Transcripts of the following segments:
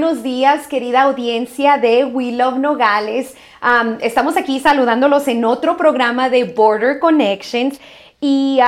Buenos días, querida audiencia de We Love Nogales. Estamos aquí saludándolos en otro programa de Border Connections y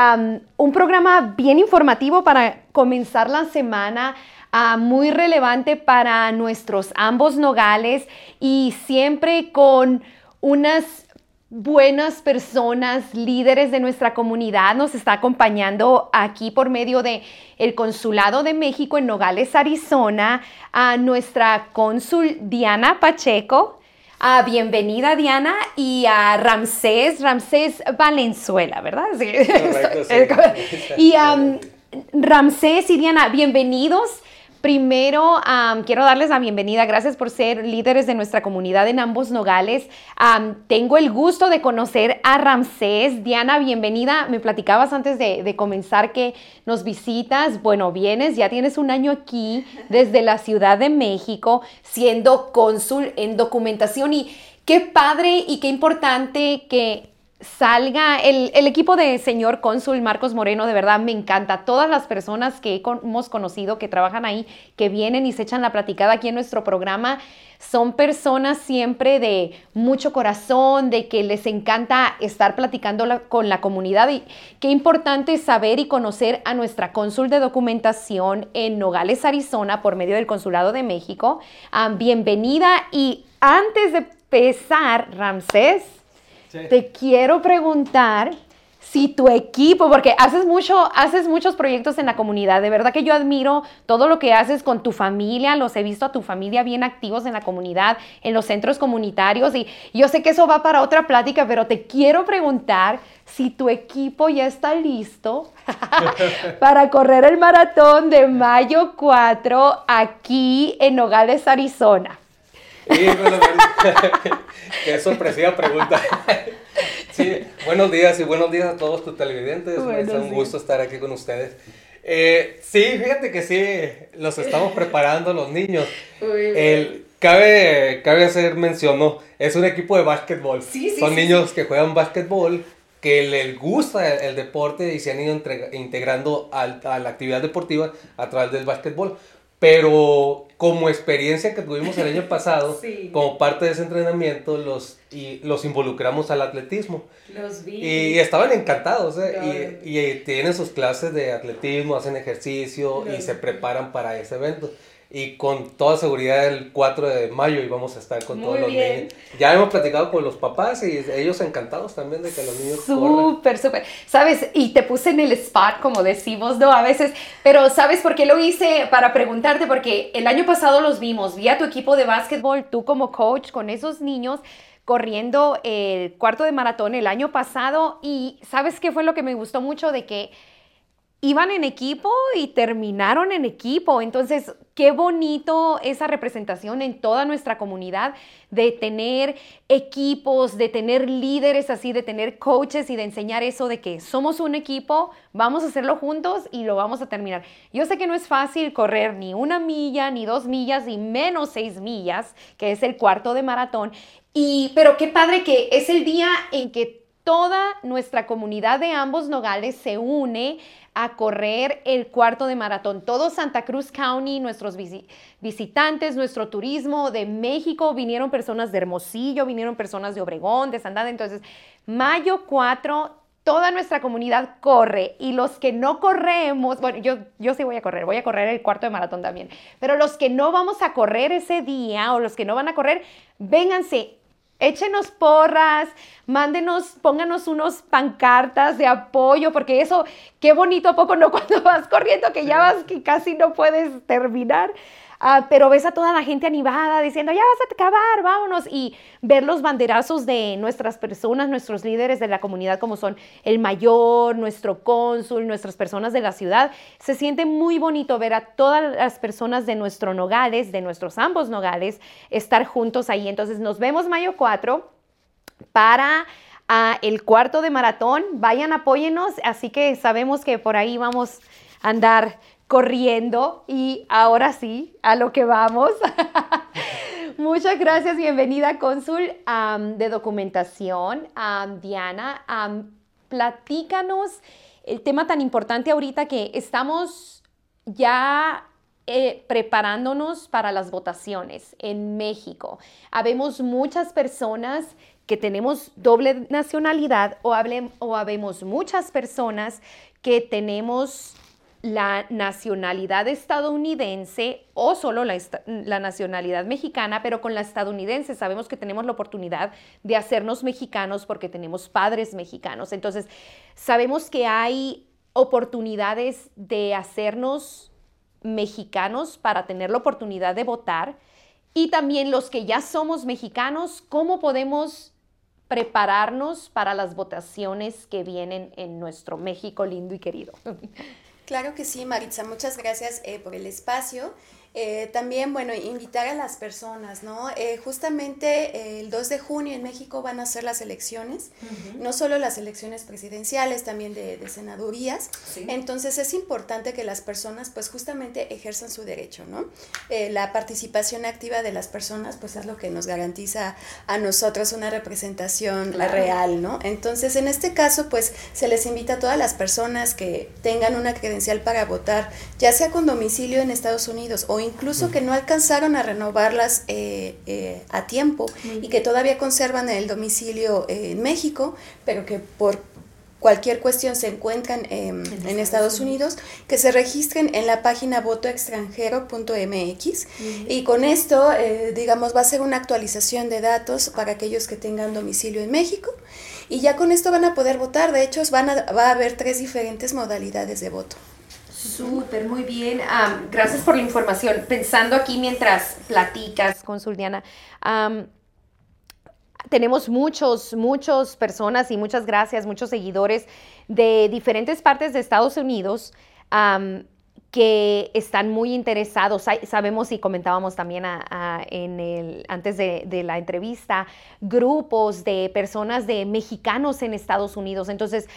un programa bien informativo para comenzar la semana. Uh, muy relevante para nuestros ambos nogales y siempre con unas buenas personas, líderes de nuestra comunidad, nos está acompañando aquí por medio de el Consulado de México en Nogales, Arizona, a nuestra cónsul Diana Pacheco. Ah, bienvenida Diana y a Ramsés, Ramsés Valenzuela, ¿verdad? Sí. y um, Ramsés y Diana, bienvenidos. Primero, quiero darles la bienvenida. Gracias por ser líderes de nuestra comunidad en ambos nogales. tengo el gusto de conocer a Ramsés. Diana, bienvenida. Me platicabas antes de, de, comenzar que nos visitas. Bueno, vienes, ya tienes un año aquí desde la Ciudad de México siendo cónsul en documentación. Y qué padre y qué importante que salga el, equipo de señor cónsul Marcos Moreno, de verdad me encanta. Todas las personas que hemos conocido que trabajan ahí, que vienen y se echan la platicada aquí en nuestro programa, son personas siempre de mucho corazón, de que les encanta estar platicando con la comunidad. Y qué importante saber y conocer a nuestra cónsul de documentación en Nogales, Arizona, por medio del Consulado de México. Ah, bienvenida y antes de empezar, Ramsés, te quiero preguntar si tu equipo, porque haces mucho, haces muchos proyectos en la comunidad, de verdad que yo admiro todo lo que haces con tu familia, los he visto a tu familia bien activos en la comunidad, en los centros comunitarios y yo sé que eso va para otra plática, pero te quiero preguntar si tu equipo ya está listo para correr el maratón de mayo 4 aquí en Nogales, Arizona. Sí, bueno, qué sorpresiva pregunta. Sí, buenos días y buenos días a todos tus televidentes. es un gusto estar aquí con ustedes. Eh, sí, fíjate que sí, los estamos preparando los niños. El, cabe, cabe hacer mención, ¿no? Es un equipo de básquetbol. Sí, sí, Son niños que juegan básquetbol, que les gusta el, deporte y se han ido integrando a la actividad deportiva a través del básquetbol. Pero como experiencia que tuvimos el año pasado, como parte de ese entrenamiento, los, y los involucramos al atletismo. Los vi. Y, estaban encantados, ¿eh? y, y, tienen sus clases de atletismo, hacen ejercicio y se preparan para ese evento y con toda seguridad el 4 de mayo íbamos a estar con todos los niños. Ya hemos platicado con los papás y ellos encantados también de que los niños Súper, súper. ¿Sabes? Y te puse en el spot, como decimos, ¿no? A veces, pero ¿sabes por qué lo hice? Para preguntarte, porque el año pasado los vimos, vi a tu equipo de básquetbol, tú como coach, con esos niños corriendo el cuarto de maratón el año pasado y ¿sabes qué fue lo que me gustó mucho? De que iban en equipo y terminaron en equipo. Entonces, qué bonito esa representación en toda nuestra comunidad de tener equipos, de tener líderes así, de tener coaches y de enseñar eso de que somos un equipo, vamos a hacerlo juntos y lo vamos a terminar. Yo sé que no es fácil correr ni una milla, ni dos millas, ni menos seis millas, que es el cuarto de maratón. Y, pero qué padre que es el día en que toda nuestra comunidad de ambos nogales se une a correr el cuarto de maratón. Todo Santa Cruz County, nuestros visitantes, nuestro turismo de México, vinieron personas de Hermosillo, vinieron personas de Obregón, de Sandada. Entonces, mayo 4, toda nuestra comunidad corre y los que no corremos, bueno, yo, yo sí voy a correr, voy a correr el cuarto de maratón también, pero los que no vamos a correr ese día o los que no van a correr, vénganse, échenos porras, mándenos, pónganos unos pancartas de apoyo, porque eso, qué bonito a poco, ¿no? Cuando vas corriendo, que ya vas, que casi no puedes terminar. Ah, pero ves a toda la gente animada diciendo, ya vas a acabar, vámonos, y ver los banderazos de nuestras personas, nuestros líderes de la comunidad, como son el mayor, nuestro cónsul, nuestras personas de la ciudad, se siente muy bonito ver a todas las personas de nuestro Nogales, de nuestros ambos Nogales, estar juntos ahí. Entonces nos vemos mayo 4 para... Ah, el cuarto de maratón, vayan, apóyenos, así que sabemos que por ahí vamos a andar corriendo y ahora sí, a lo que vamos. Muchas gracias, bienvenida cónsul de documentación, Diana. platícanos el tema tan importante ahorita que estamos ya eh, preparándonos para las votaciones en México. Habemos muchas personas que tenemos doble nacionalidad o, o habemos muchas personas que tenemos la nacionalidad estadounidense o solo la, nacionalidad mexicana, pero con la estadounidense sabemos que tenemos la oportunidad de hacernos mexicanos porque tenemos padres mexicanos. Entonces, sabemos que hay oportunidades de hacernos mexicanos para tener la oportunidad de votar y también los que ya somos mexicanos, cómo podemos prepararnos para las votaciones que vienen en nuestro México lindo y querido. Claro que sí, Maritza, muchas gracias eh, por el espacio. Eh, también, bueno, invitar a las personas, ¿no? Eh, justamente el 2 de junio en México van a ser las elecciones, no solo las elecciones presidenciales, también de, senadurías. Entonces es importante que las personas, pues justamente ejerzan su derecho, ¿no? la participación activa de las personas, pues es lo que nos garantiza a nosotros una representación real, ¿no? Entonces, en este caso, pues se les invita a todas las personas que tengan una credencial para votar, ya sea con domicilio en Estados Unidos o incluso que no alcanzaron a renovarlas eh, eh, a tiempo y que todavía conservan el domicilio eh, en México, pero que por cualquier cuestión se encuentran en, Estados Unidos, que se registren en la página votoextranjero.mx y con esto, digamos, va a ser una actualización de datos para aquellos que tengan domicilio en México y ya con esto van a poder votar. De hecho, van va a haber tres diferentes modalidades de voto. Súper, muy bien. gracias por la información. Pensando aquí mientras platicas con Zuldiana, tenemos muchos, muchas personas y muchas gracias, muchos seguidores de diferentes partes de Estados Unidos que están muy interesados. Sabemos y comentábamos también en el, antes de, de, la entrevista, grupos de personas de mexicanos en Estados Unidos. Entonces,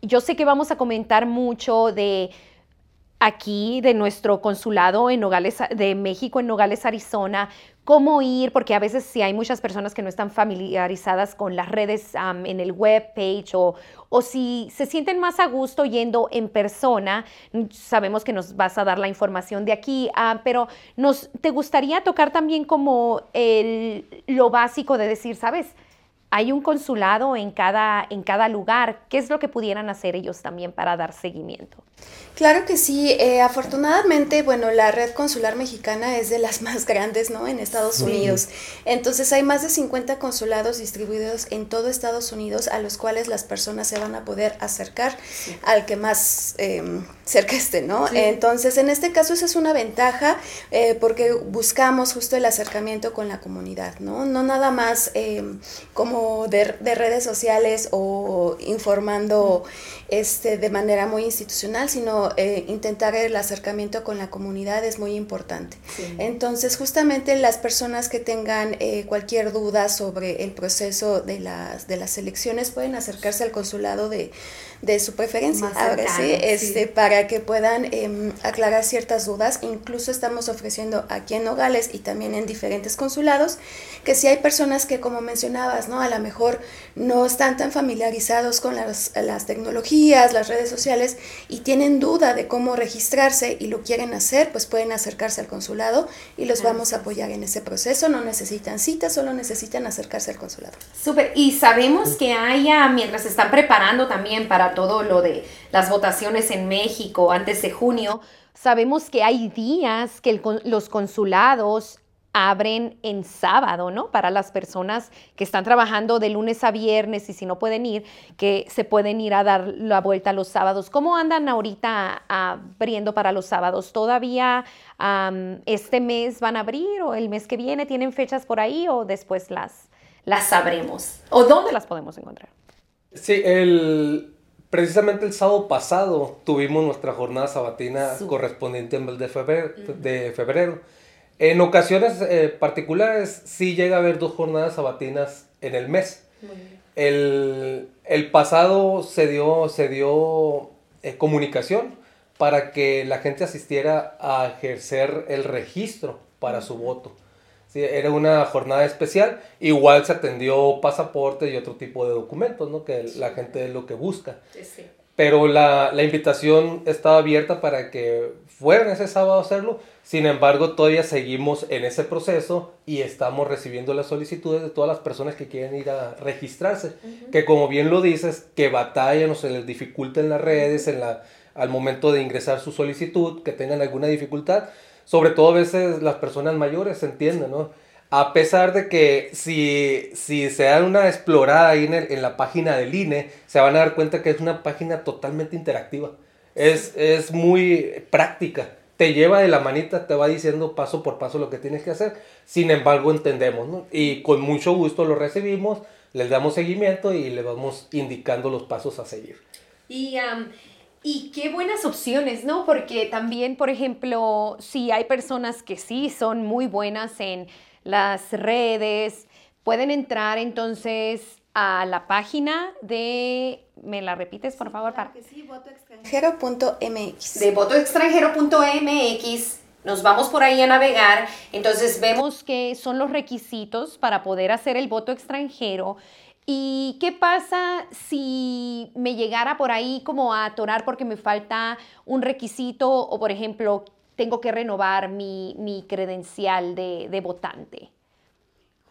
yo sé que vamos a comentar mucho de aquí de nuestro consulado en Nogales, de México en Nogales, Arizona, cómo ir, porque a veces sí hay muchas personas que no están familiarizadas con las redes en el web page o, o si se sienten más a gusto yendo en persona, sabemos que nos vas a dar la información de aquí, ah, pero nos, ¿te gustaría tocar también como el, lo básico de decir, sabes? Hay un consulado en cada, en cada lugar. ¿Qué es lo que pudieran hacer ellos también para dar seguimiento? Claro que sí. Eh, afortunadamente, bueno, la red consular mexicana es de las más grandes, ¿no? En Estados Unidos. Entonces hay más de 50 consulados distribuidos en todo Estados Unidos a los cuales las personas se van a poder acercar al que más em, cerca esté, ¿no? Entonces, en este caso esa es una ventaja eh, porque buscamos justo el acercamiento con la comunidad, ¿no? No nada más em, como de, redes sociales o informando este, de manera muy institucional, sino eh, intentar el acercamiento con la comunidad es muy importante. Entonces, justamente las personas que tengan eh, cualquier duda sobre el proceso de las, de las elecciones pueden acercarse al consulado de, de su preferencia. Ahora sí, este, para que puedan em, aclarar ciertas dudas. Incluso estamos ofreciendo aquí en Nogales y también en diferentes consulados que si hay personas que, como mencionabas, ¿no? A lo mejor no están tan familiarizados con las, las tecnologías, las redes sociales y tienen duda de cómo registrarse y lo quieren hacer, pues pueden acercarse al consulado y los vamos a apoyar en ese proceso. No necesitan cita, solo necesitan acercarse al consulado. Súper. Y sabemos que haya, mientras se están preparando también para todo lo de las votaciones en México antes de junio, sabemos que hay días que los consulados abren en sábado, ¿no? Para las personas que están trabajando de lunes a viernes y si no pueden ir, que se pueden ir a dar la vuelta los sábados. ¿Cómo andan ahorita abriendo para los sábados? ¿Todavía este mes van a abrir o el mes que viene tienen fechas por ahí o después las, las sabremos? ¿O dónde las podemos encontrar? Sí, el, Precisamente el sábado pasado tuvimos nuestra jornada sabatina correspondiente en el de febrero, de febrero. En ocasiones eh, particulares sí llega a haber dos jornadas sabatinas en el mes. El, el, pasado se dio, se dio eh, comunicación para que la gente asistiera a ejercer el registro para su voto era una jornada especial. Igual se atendió pasaporte y otro tipo de documentos, ¿no? Que la gente es lo que busca. Pero la, la invitación estaba abierta para que fueran ese sábado a hacerlo. Sin embargo, todavía seguimos en ese proceso y estamos recibiendo las solicitudes de todas las personas que quieren ir a registrarse. Que como bien lo dices, que batallan o se les dificulta en las redes, en la, al momento de ingresar su solicitud, que tengan alguna dificultad. Sobre todo a veces las personas mayores se entienden, ¿no? A pesar de que si, si se dan una explorada ahí en, en, la página del INE, se van a dar cuenta que es una página totalmente interactiva. Es, es muy práctica. Te lleva de la manita, te va diciendo paso por paso lo que tienes que hacer. Sin embargo, entendemos, ¿no? Y con mucho gusto lo recibimos, les damos seguimiento y le vamos indicando los pasos a seguir. Y, y qué buenas opciones, ¿no? Porque también, por ejemplo, si hay personas que sí son muy buenas en las redes. Pueden entrar entonces a la página de, ¿me la repites por favor? Claro que sí, votoextranjero.mx. De votoextranjero.mx. Nos vamos por ahí a navegar, entonces vemos que son los requisitos para poder hacer el voto extranjero. ¿Y qué pasa si me llegara por ahí como a atorar porque me falta un requisito o, por ejemplo, tengo que renovar mi, mi credencial de, de votante.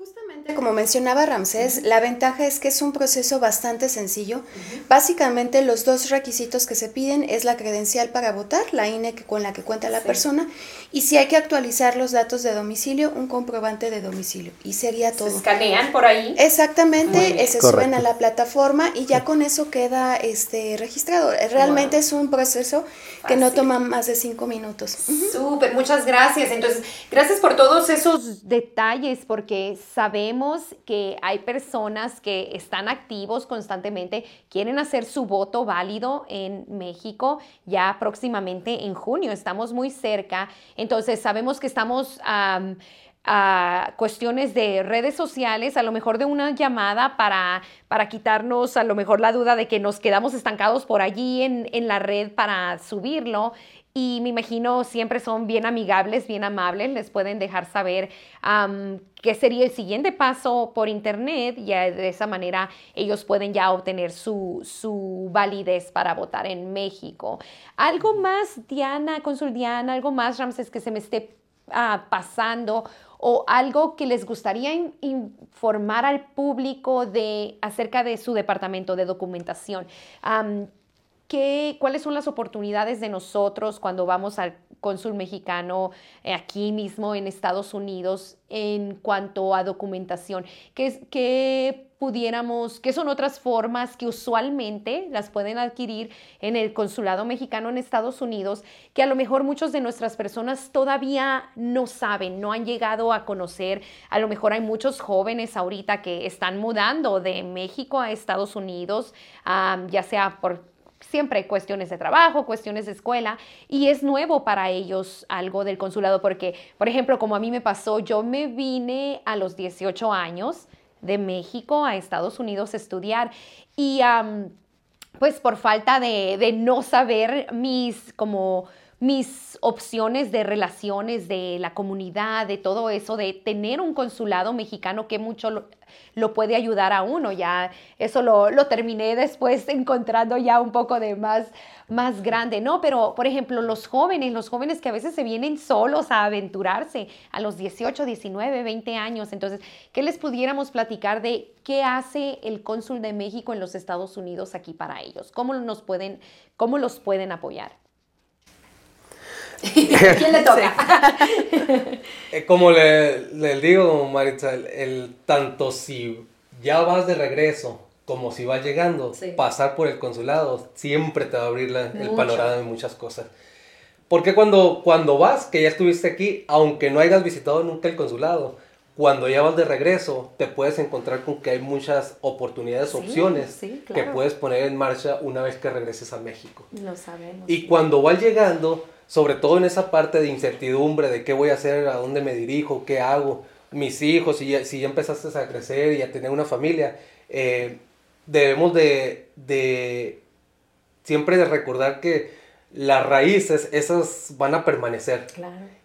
Justamente como mencionaba Ramsés, la ventaja es que es un proceso bastante sencillo. Básicamente los dos requisitos que se piden es la credencial para votar, la INE con la que cuenta la persona, y si hay que actualizar los datos de domicilio, un comprobante de domicilio. Y sería todo. ¿Se escanean por ahí? Exactamente, se suben a la plataforma y ya con eso queda este registrado. Realmente es un proceso que no toma más de cinco minutos. Súper, muchas gracias. Entonces, gracias por todos esos detalles, porque sabemos que hay personas que están activos constantemente, quieren hacer su voto válido en México ya próximamente en junio. Estamos muy cerca. Entonces, sabemos que estamos... a cuestiones de redes sociales, a lo mejor de una llamada para, para quitarnos a lo mejor la duda de que nos quedamos estancados por allí en, en la red para subirlo y me imagino siempre son bien amigables, bien amables, les pueden dejar saber qué sería el siguiente paso por internet y de esa manera ellos pueden ya obtener su, su validez para votar en México. Algo más, Diana, consul Diana, algo más, Ramses, que se me esté ah, pasando o algo que les gustaría informar al público de, acerca de su departamento de documentación. ¿Cuáles son las oportunidades de nosotros cuando vamos al cónsul mexicano eh, aquí mismo en Estados Unidos en cuanto a documentación? ¿Qué, pudiéramos, qué son otras formas que usualmente las pueden adquirir en el consulado mexicano en Estados Unidos que a lo mejor muchos de nuestras personas todavía no saben, no han llegado a conocer? A lo mejor hay muchos jóvenes ahorita que están mudando de México a Estados Unidos, ya sea por siempre hay cuestiones de trabajo, cuestiones de escuela, y es nuevo para ellos algo del consulado, porque, por ejemplo, como a mí me pasó, yo me vine a los 18 años de México a Estados Unidos a estudiar y pues por falta de, de no saber mis como mis opciones de relaciones, de la comunidad, de todo eso, de tener un consulado mexicano que mucho lo, puede ayudar a uno. Ya eso lo, terminé después encontrando ya un poco de más, más grande, ¿no? Pero, por ejemplo, los jóvenes, los jóvenes que a veces se vienen solos a aventurarse a los 18, 19, 20 años. Entonces, ¿qué les pudiéramos platicar de qué hace el cónsul de México en los Estados Unidos aquí para ellos? ¿Cómo, nos pueden, cómo los pueden apoyar? ¿Quién le toca? Eh, como le, digo, Maritza, el, tanto si ya vas de regreso como si vas llegando, pasar por el consulado siempre te va a abrir el panorama de muchas cosas. Porque cuando, cuando vas, que ya estuviste aquí, aunque no hayas visitado nunca el consulado, cuando ya vas de regreso, te puedes encontrar con que hay muchas oportunidades, opciones que puedes poner en marcha una vez que regreses a México. Lo sabemos. Y cuando vas llegando, sobre todo en esa parte de incertidumbre de qué voy a hacer, a dónde me dirijo, qué hago, mis hijos, si ya, si ya empezaste a crecer y a tener una familia, eh, debemos de, de siempre de recordar que las raíces, esas van a permanecer.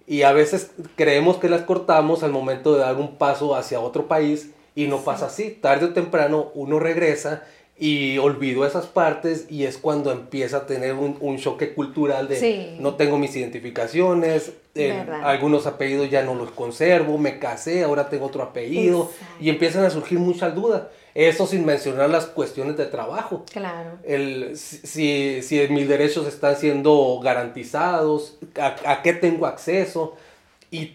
Y a veces creemos que las cortamos al momento de dar un paso hacia otro país y no pasa así. Tarde o temprano uno regresa y olvido esas partes y es cuando empieza a tener un, un choque cultural de no tengo mis identificaciones, eh, algunos apellidos ya no los conservo, me casé, ahora tengo otro apellido y empiezan a surgir muchas dudas. Eso sin mencionar las cuestiones de trabajo. Claro. El, si, si mis derechos están siendo garantizados, a, a qué tengo acceso y,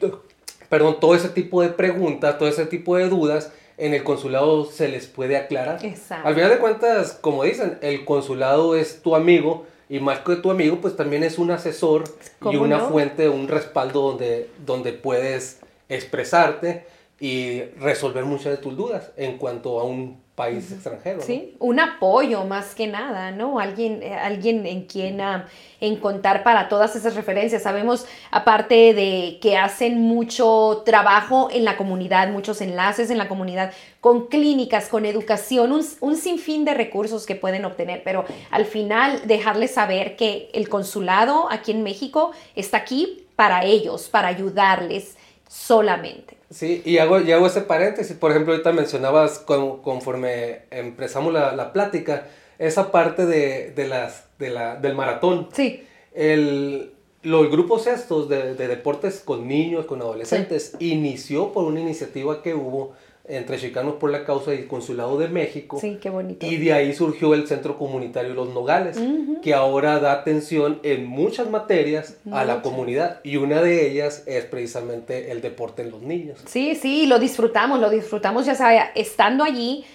perdón, todo ese tipo de preguntas, todo ese tipo de dudas en el consulado se les puede aclarar. Exacto. Al final de cuentas, como dicen, el consulado es tu amigo y más que tu amigo, pues también es un asesor y una fuente, un respaldo donde, donde puedes expresarte y resolver muchas de tus dudas en cuanto a un país extranjero. Sí, un apoyo más que nada, ¿no? Alguien, eh, alguien en quien uh, en contar para todas esas referencias. Sabemos, aparte de que hacen mucho trabajo en la comunidad, muchos enlaces en la comunidad, con clínicas, con educación, un, un sinfín de recursos que pueden obtener, pero al final dejarles saber que el consulado aquí en México está aquí para ellos, para ayudarles solamente. Sí, y hago, y hago ese paréntesis. Por ejemplo, ahorita mencionabas conforme empezamos la, la, plática, esa parte de, de las, de la, del maratón. Sí. El, los grupos estos de, de deportes con niños, con adolescentes, inició por una iniciativa que hubo entre Chicanos por la Causa y el Consulado de México. Sí, qué bonito. Y de ahí surgió el Centro Comunitario Los Nogales, que ahora da atención en muchas materias a la comunidad y una de ellas es precisamente el deporte en los niños. Sí, sí, lo disfrutamos, lo disfrutamos ya sea estando allí,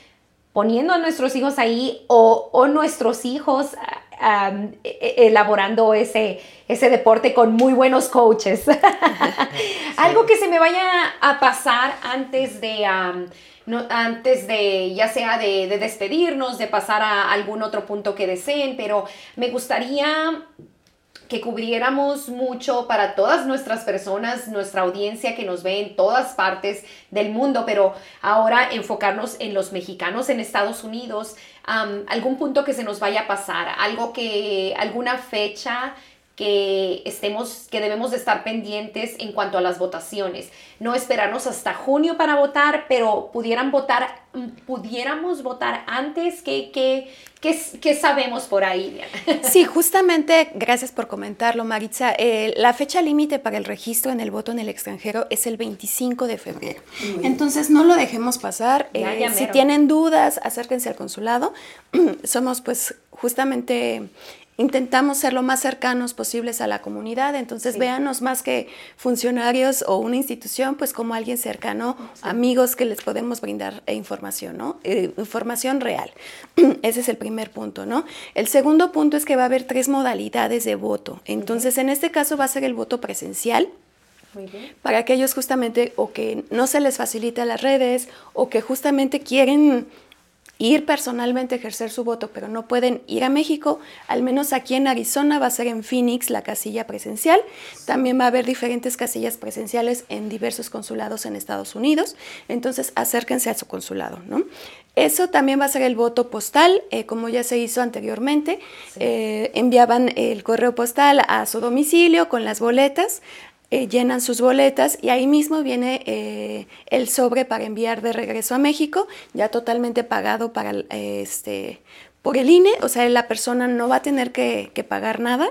poniendo a nuestros hijos ahí o, o nuestros hijos e, e, elaborando ese, ese deporte con muy buenos coaches. Algo que se me vaya a pasar antes de, no, antes de, ya sea de, de despedirnos, de pasar a algún otro punto que deseen, pero me gustaría que cubriéramos mucho para todas nuestras personas, nuestra audiencia que nos ve en todas partes del mundo, pero ahora enfocarnos en los mexicanos en Estados Unidos, algún punto que se nos vaya a pasar, algo que, alguna fecha que estemos, que debemos de estar pendientes en cuanto a las votaciones. No esperarnos hasta junio para votar, pero pudieran votar, pudiéramos votar antes. ¿Qué, qué, qué, sabemos por ahí? Sí, justamente, gracias por comentarlo, Maritza. Eh, la fecha límite para el registro en el voto en el extranjero es el 25 de febrero. Entonces, no lo dejemos pasar. Eh, si tienen dudas, acérquense al consulado. Somos, pues, justamente intentamos ser lo más cercanos posibles a la comunidad, entonces véanos más que funcionarios o una institución, pues como alguien cercano, amigos que les podemos brindar información, ¿no? Eh, información real. Ese es el primer punto, ¿no? El segundo punto es que va a haber tres modalidades de voto. Entonces, en este caso va a ser el voto presencial, para aquellos justamente o que no se les facilita las redes o que justamente quieren ir personalmente a ejercer su voto, pero no pueden ir a México, al menos aquí en Arizona va a ser en Phoenix la casilla presencial. También va a haber diferentes casillas presenciales en diversos consulados en Estados Unidos. Entonces, acérquense a su consulado, ¿no? Eso también va a ser el voto postal, eh, como ya se hizo anteriormente. Eh, enviaban el correo postal a su domicilio con las boletas. Eh, llenan sus boletas y ahí mismo viene eh, el sobre para enviar de regreso a México, ya totalmente pagado para este, por el INE, o sea, la persona no va a tener que, pagar nada.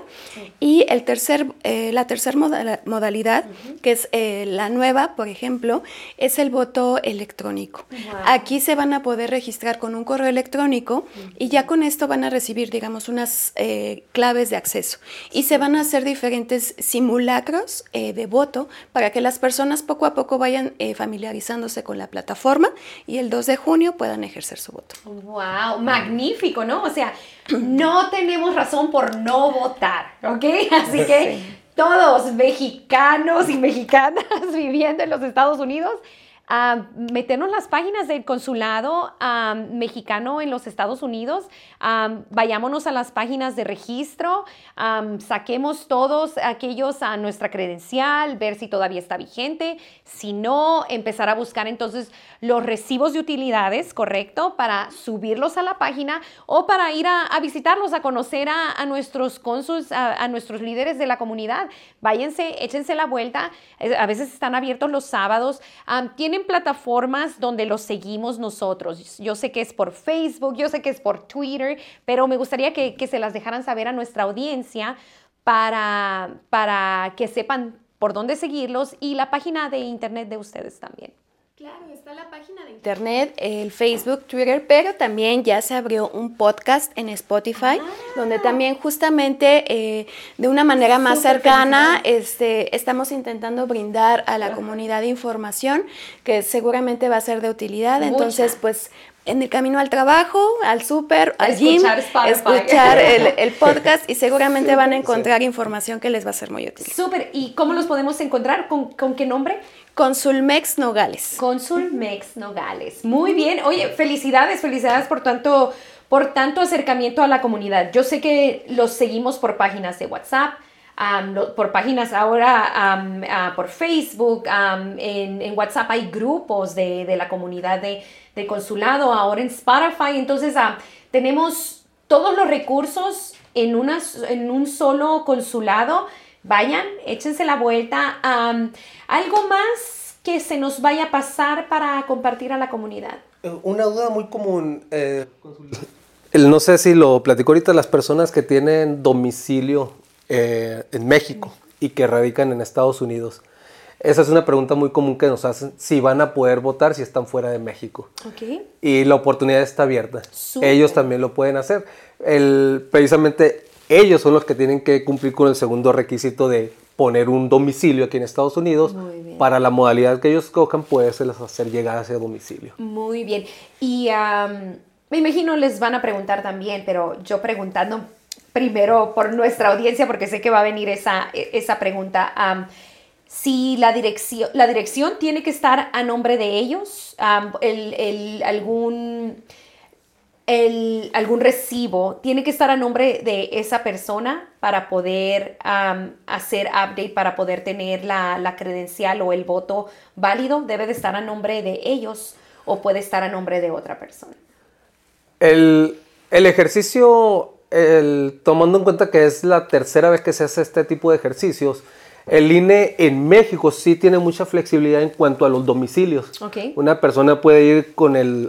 Y el tercer, eh, la tercera modalidad, que es eh, la nueva, por ejemplo, es el voto electrónico. Aquí se van a poder registrar con un correo electrónico y ya con esto van a recibir, digamos, unas eh, claves de acceso. Y se van a hacer diferentes simulacros de voto para que las personas poco a poco vayan familiarizándose con la plataforma y el 2 de junio puedan ejercer su voto. ¡Wow! Magnífico. ¿No? O sea, no tenemos razón por no votar, ¿ok? Así que todos mexicanos y mexicanas viviendo en los Estados Unidos, meternos las páginas del consulado mexicano en los Estados Unidos, vayámonos a las páginas de registro, saquemos todos aquellos a nuestra credencial, ver si todavía está vigente, si no, empezar a buscar entonces los recibos de utilidades, ¿correcto? Para subirlos a la página o para ir a, visitarlos, a conocer a, nuestros cónsuls, a, nuestros líderes de la comunidad. Váyanse, échense la vuelta, a veces están abiertos los sábados. tiene plataformas donde los seguimos nosotros. Yo sé que es por Facebook, yo sé que es por Twitter, pero me gustaría que, que se las dejaran saber a nuestra audiencia para, para que sepan por dónde seguirlos y la página de internet de ustedes también. Claro, está la página de internet, el Facebook, Twitter, pero también ya se abrió un podcast en Spotify, donde ah. también justamente eh, de una manera más cercana este, estamos intentando brindar a la comunidad información que seguramente va a ser de utilidad. Entonces, pues en el camino al trabajo, al súper, al gym, escuchar el, el, podcast y seguramente van a encontrar información que les va a ser muy útil. Súper, ¿y cómo los podemos encontrar? ¿Con, con qué nombre? Consulmex Nogales. Consulmex Nogales. Muy bien. Oye, felicidades, felicidades por tanto, por tanto acercamiento a la comunidad. Yo sé que los seguimos por páginas de WhatsApp, por páginas ahora por Facebook, en, WhatsApp hay grupos de, la comunidad de, consulado, ahora en Spotify. Entonces tenemos todos los recursos en un solo consulado vayan, échense la vuelta. ¿Algo más que se nos vaya a pasar para compartir a la comunidad? Eh, una duda muy común. Eh, no sé si lo platico ahorita, las personas que tienen domicilio eh, en México y que radican en Estados Unidos. Esa es una pregunta muy común que nos hacen, si van a poder votar si están fuera de México. Y la oportunidad está abierta. Ellos también lo pueden hacer. El, precisamente ellos son los que tienen que cumplir con el segundo requisito de poner un domicilio aquí en Estados Unidos. Para la modalidad que ellos escojan, puede hacer llegar a ese domicilio. Muy bien. Y me imagino les van a preguntar también, pero yo preguntando primero por nuestra audiencia, porque sé que va a venir esa, esa pregunta. si la dirección, la dirección tiene que estar a nombre de ellos, el, algún el, algún recibo tiene que estar a nombre de esa persona para poder hacer update, para poder tener la, credencial o el voto válido. Debe de estar a nombre de ellos o puede estar a nombre de otra persona. El, el ejercicio, el, tomando en cuenta que es la tercera vez que se hace este tipo de ejercicios, el INE en México sí tiene mucha flexibilidad en cuanto a los domicilios. Una persona puede ir con el,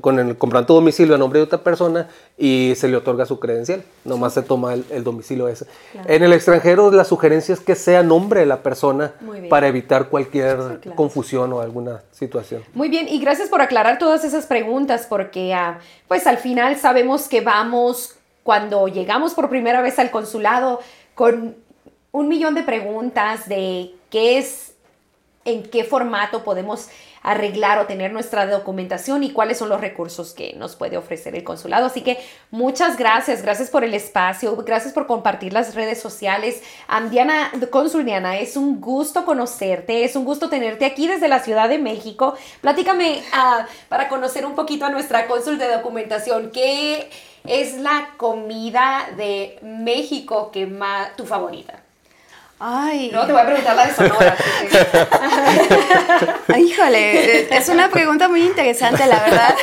con el comprando domicilio a nombre de otra persona y se le otorga su credencial. Nomás se toma el, domicilio ese. En el extranjero la sugerencia es que sea nombre de la persona para evitar cualquier confusión o alguna situación. Muy bien, y gracias por aclarar todas esas preguntas porque ah, pues al final sabemos que vamos cuando llegamos por primera vez al consulado con un millón de preguntas de qué es, en qué formato podemos arreglar o tener nuestra documentación y cuáles son los recursos que nos puede ofrecer el consulado. Así que muchas gracias, gracias por el espacio, gracias por compartir las redes sociales. Diana, Consul Diana, es un gusto conocerte, es un gusto tenerte aquí desde la Ciudad de México. Platícame ah, para conocer un poquito a nuestra cónsul de documentación, ¿qué es la comida de México que más tu favorita? Ay. No, te voy a preguntar la de Sonora. Híjole, es una pregunta muy interesante, la verdad.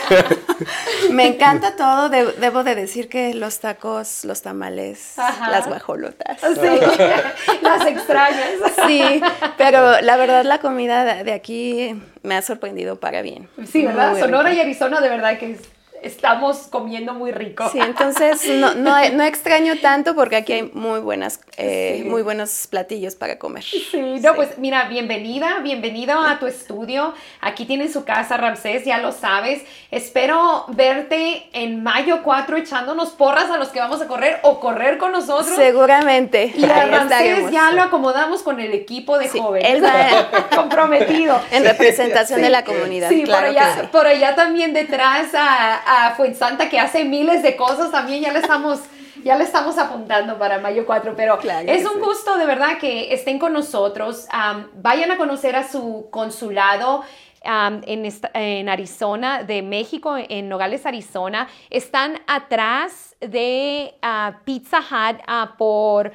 Me encanta todo. debo de decir que los tacos, los tamales, las guajolotas. Sí, las extrañas. Sí, pero la verdad la comida de aquí me ha sorprendido para bien. Sí, ¿verdad? Sonora y Arizona de verdad que es estamos comiendo muy rico. Sí, entonces no, no, extraño tanto porque aquí hay muy buenas, eh, muy buenos platillos para comer. Sí, no, pues mira, bienvenida, bienvenido a tu estudio. Aquí tienes su casa, Ramsés, ya lo sabes. Espero verte en mayo 4 echándonos porras a los que vamos a correr o correr con nosotros. Seguramente. Y a Ramsés ya lo acomodamos con el equipo de jóvenes. Él va comprometido. En representación de la comunidad. Sí, por, allá, por allá también detrás a a Fuensanta que hace miles de cosas también, ya le estamos, ya le estamos apuntando para mayo 4, pero es un gusto de verdad que estén con nosotros. vayan a conocer a su consulado. en, en, Arizona, de México, en Nogales, Arizona. Están atrás de ah, Pizza Hut ah, por,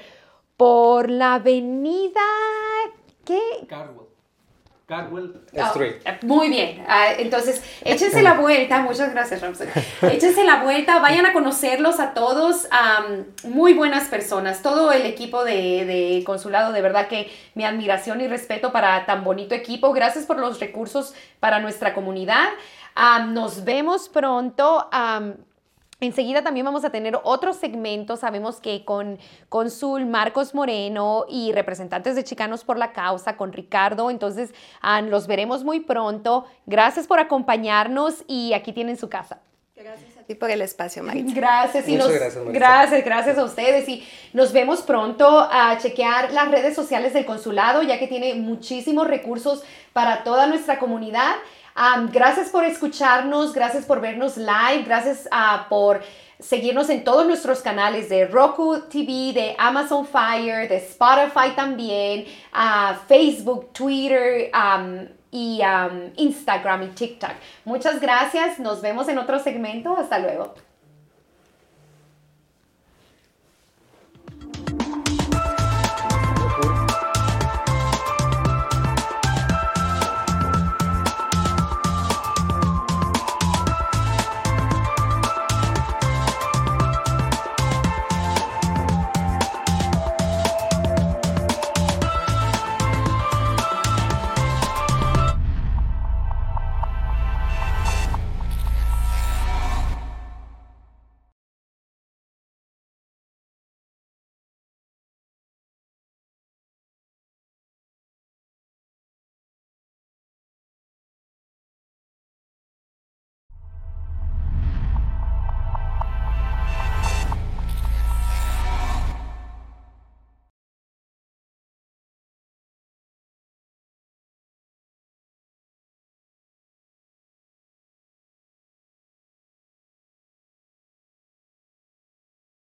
por la avenida... ¿Qué? Street. Oh, muy bien. Ah, entonces, échense la vuelta. Muchas gracias, Ramsey. Échense la vuelta. Vayan a conocerlos a todos. muy buenas personas. Todo el equipo de, consulado, de verdad que mi admiración y respeto para tan bonito equipo. Gracias por los recursos para nuestra comunidad. nos vemos pronto. Enseguida también vamos a tener otro segmento. Sabemos que con Consul Marcos Moreno y representantes de Chicanos por la Causa, con Ricardo, entonces ah, los veremos muy pronto. Gracias por acompañarnos y aquí tienen su casa. Gracias a ti por el espacio, Maritza. Gracias. Y gracias, gracias, gracias a ustedes. Y nos vemos pronto a chequear las redes sociales del consulado, ya que tiene muchísimos recursos para toda nuestra comunidad gracias por escucharnos, gracias por vernos live, gracias uh, por seguirnos en todos nuestros canales de Roku TV, de Amazon Fire, de Spotify también, uh, Facebook, Twitter y Instagram y TikTok. Muchas gracias, nos vemos en otro segmento, hasta luego.